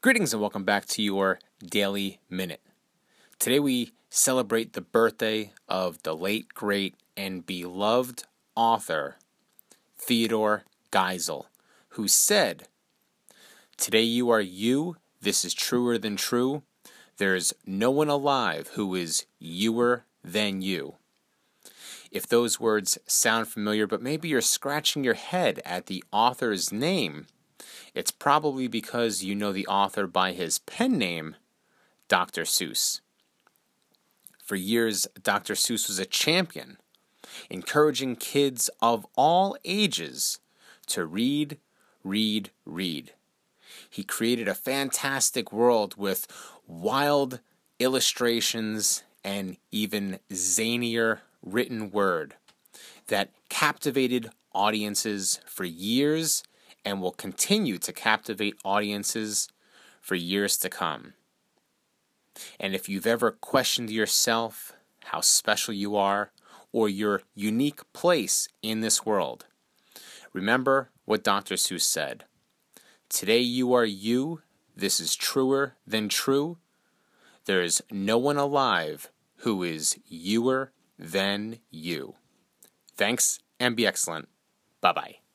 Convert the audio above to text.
Greetings and welcome back to your Daily Minute. Today we celebrate the birthday of the late, great, and beloved author Theodore Geisel, who said, Today you are you, this is truer than true. There's no one alive who is youer than you. If those words sound familiar, but maybe you're scratching your head at the author's name, it's probably because you know the author by his pen name, Dr. Seuss. For years, Dr. Seuss was a champion, encouraging kids of all ages to read, read, read. He created a fantastic world with wild illustrations and even zanier written word that captivated audiences for years and will continue to captivate audiences for years to come. And if you've ever questioned yourself, how special you are, or your unique place in this world, remember what Dr. Seuss said. Today you are you, this is truer than true. There is no one alive who is youer than you. Thanks and be excellent. Bye bye.